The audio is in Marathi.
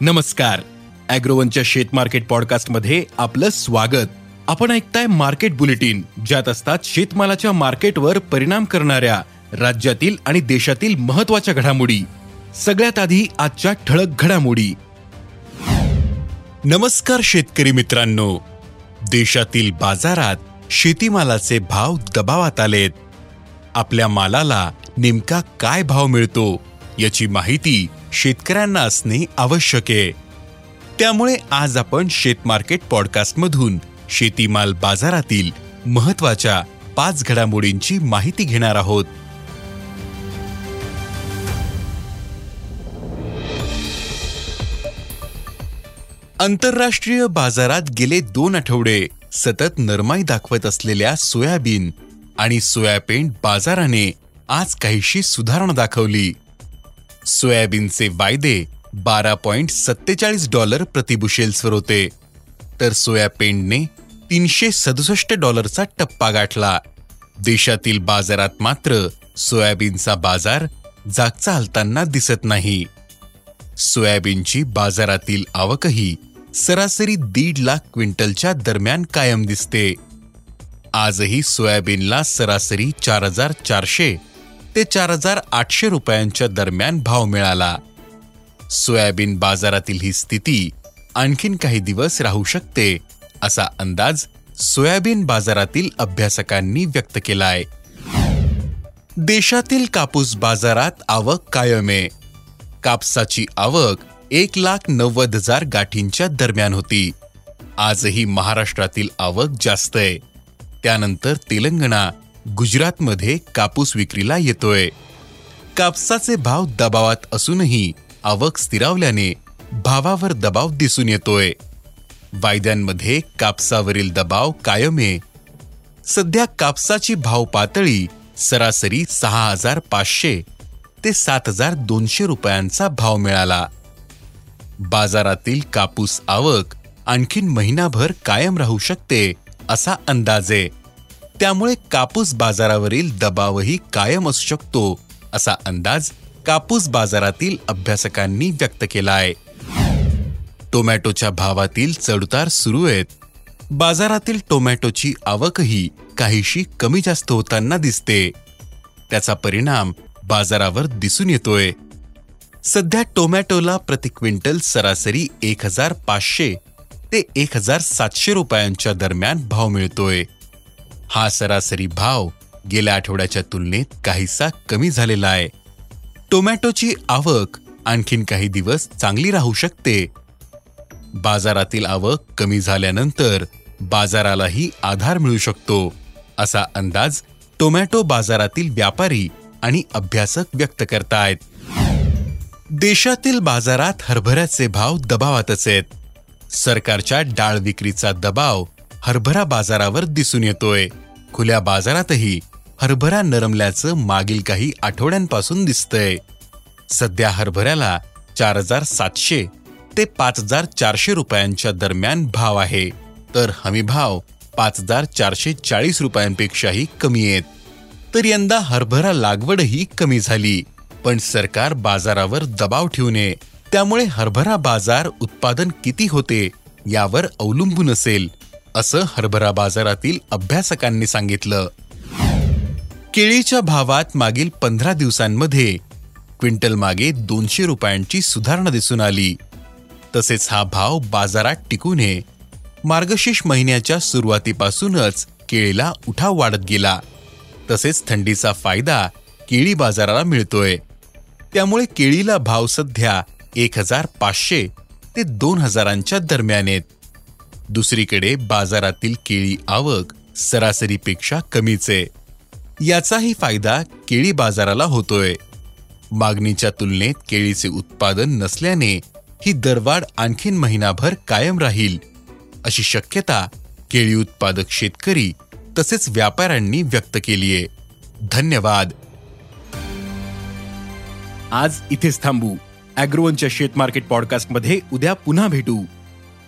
नमस्कार. अॅग्रोवनच्या शेत मार्केट पॉडकास्टमध्ये आपलं स्वागत. आपण ऐकताय मार्केट बुलेटिन ज्यात असतात शेतमालाच्या मार्केटवर परिणाम करणाऱ्या राज्यातील आणि देशातील महत्त्वाच्या घडामोडी. सगळ्यात आधी आजच्या ठळक घडामोडी. नमस्कार शेतकरी मित्रांनो. देशातील बाजारात शेतीमालाचे भाव दबावात आलेत. आपल्या मालाला नेमका काय भाव मिळतो याची माहिती शेतकऱ्यांना असणे आवश्यक आहे. त्यामुळे आज आपण शेतमार्केट पॉडकास्टमधून शेतीमाल बाजारातील महत्त्वाच्या पाच घडामोडींची माहिती घेणार आहोत. आंतरराष्ट्रीय बाजारात गेले दोन आठवडे सतत नरमाई दाखवत असलेल्या सोयाबीन आणि सोयाबीन बाजाराने आज काहीशी सुधारणा दाखवली. सोयाबीनचे वायदे बारा पॉइंट सत्तेचाळीस डॉलर प्रतिबुशेल्सवर होते. तर सोयापेंडने तीनशे सदुसष्ट डॉलरचा टप्पा गाठला. देशातील बाजारात मात्र सोयाबीनचा बाजार जागचा हलताना दिसत नाही. सोयाबीनची बाजारातील आवकही सरासरी दीड लाख क्विंटलच्या दरम्यान कायम दिसते. आजही सोयाबीनला सरासरी चार हजार चारशे ते चार हजार आठशे रुपयांच्या दरम्यान भाव मिळाला. सोयाबीन बाजारातील ही स्थिती आणखीन काही दिवस राहू शकते असा अंदाज सोयाबीन बाजारातील अभ्यासकांनी व्यक्त केलाय. देशातील कापूस बाजारात आवक कायम आहे कापसाची आवक एक लाख नव्वद हजार गाठींच्या दरम्यान होती. आजही महाराष्ट्रातील आवक जास्त आहे त्यानंतर तेलंगणा गुजरातमध्ये कापूस विक्रीला येतोय. कापसाचे भाव दबावात असूनही आवक स्थिरावल्याने भावावर दबाव दिसून येतोय. वायद्यांमध्ये कापसावरील दबाव कायम. आहे सध्या कापसाची भाव पातळी सरासरी सहा हजार पाचशे ते सात हजार दोनशे रुपयांचा भाव मिळाला. बाजारातील कापूस आवक आणखीन महिनाभर कायम राहू शकते असा अंदाज आहे त्यामुळे कापूस बाजारावरील दबावही कायम असू शकतो असा अंदाज कापूस बाजारातील अभ्यासकांनी व्यक्त केला आहे टोमॅटोच्या भावातील चढउतार सुरू आहेत. बाजारातील टोमॅटोची आवकही काहीशी कमी जास्त होताना दिसते. त्याचा परिणाम बाजारावर दिसून येतोय. सध्या टोमॅटोला प्रति क्विंटल सरासरी एक हजार पाचशे ते एक हजार सातशे रुपयांच्या दरम्यान भाव मिळतोय. हा सरासरी भाव गेल्या आठवड्याच्या तुलनेत काहीसा कमी झालेला आहे. टोमॅटोची आवक आणखीन काही दिवस चांगली राहू शकते. बाजारातील आवक कमी झाल्यानंतर बाजारालाही आधार मिळू शकतो असा अंदाज टोमॅटो बाजारातील व्यापारी आणि अभ्यासक व्यक्त करतायत. देशातील बाजारात हरभऱ्याचे भाव दबावातच आहेत. सरकारच्या डाळ विक्रीचा दबाव हरभरा बाजारावर दिसून येतोय. खुल्या बाजारातही हरभरा नरमल्याचं मागील काही आठवड्यांपासून दिसतंय. सध्या हरभऱ्याला चार हजार सातशे ते पाच हजार चारशे रुपयांच्या दरम्यान भाव आहे. तर हमी भाव पाच हजार चारशे चाळीस रुपयांपेक्षाही कमी आहेत. तर यंदा हरभरा लागवडही कमी झाली. पण सरकार बाजारावर दबाव ठेवू नये. त्यामुळे हरभरा बाजार उत्पादन किती होते यावर अवलंबून असेल. असं हरभरा बाजारातील अभ्यासकांनी सांगितलं. केळीच्या भावात मागील पंधरा दिवसांमध्ये क्विंटल मागे दोनशे रुपयांची सुधारणा दिसून आली. तसेच हा भाव बाजारात टिकून हे मार्गशीर्ष महिन्याच्या सुरुवातीपासूनच केळीला उठाव वाढत गेला. तसेच थंडीचा फायदा केळी बाजाराला मिळतोय. त्यामुळे केळीला भाव सध्या एक हजार पाचशे ते दोन हजारांच्या दरम्यान आहेत. दुसरीकडे बाजारातील केळी आवक सरासरीपेक्षा कमीच आहे. याचाही फायदा केळी बाजाराला होतोय. मागणीच्या तुलनेत केळीचे उत्पादन नसल्याने ही दरवाढ आणखीन महिनाभर कायम राहील. अशी शक्यता केळी उत्पादक शेतकरी तसेच व्यापाऱ्यांनी व्यक्त केलीये धन्यवाद. आज इथेच थांबू. अॅग्रोवनच्या शेत मार्केट पॉडकास्टमध्ये उद्या पुन्हा भेटू.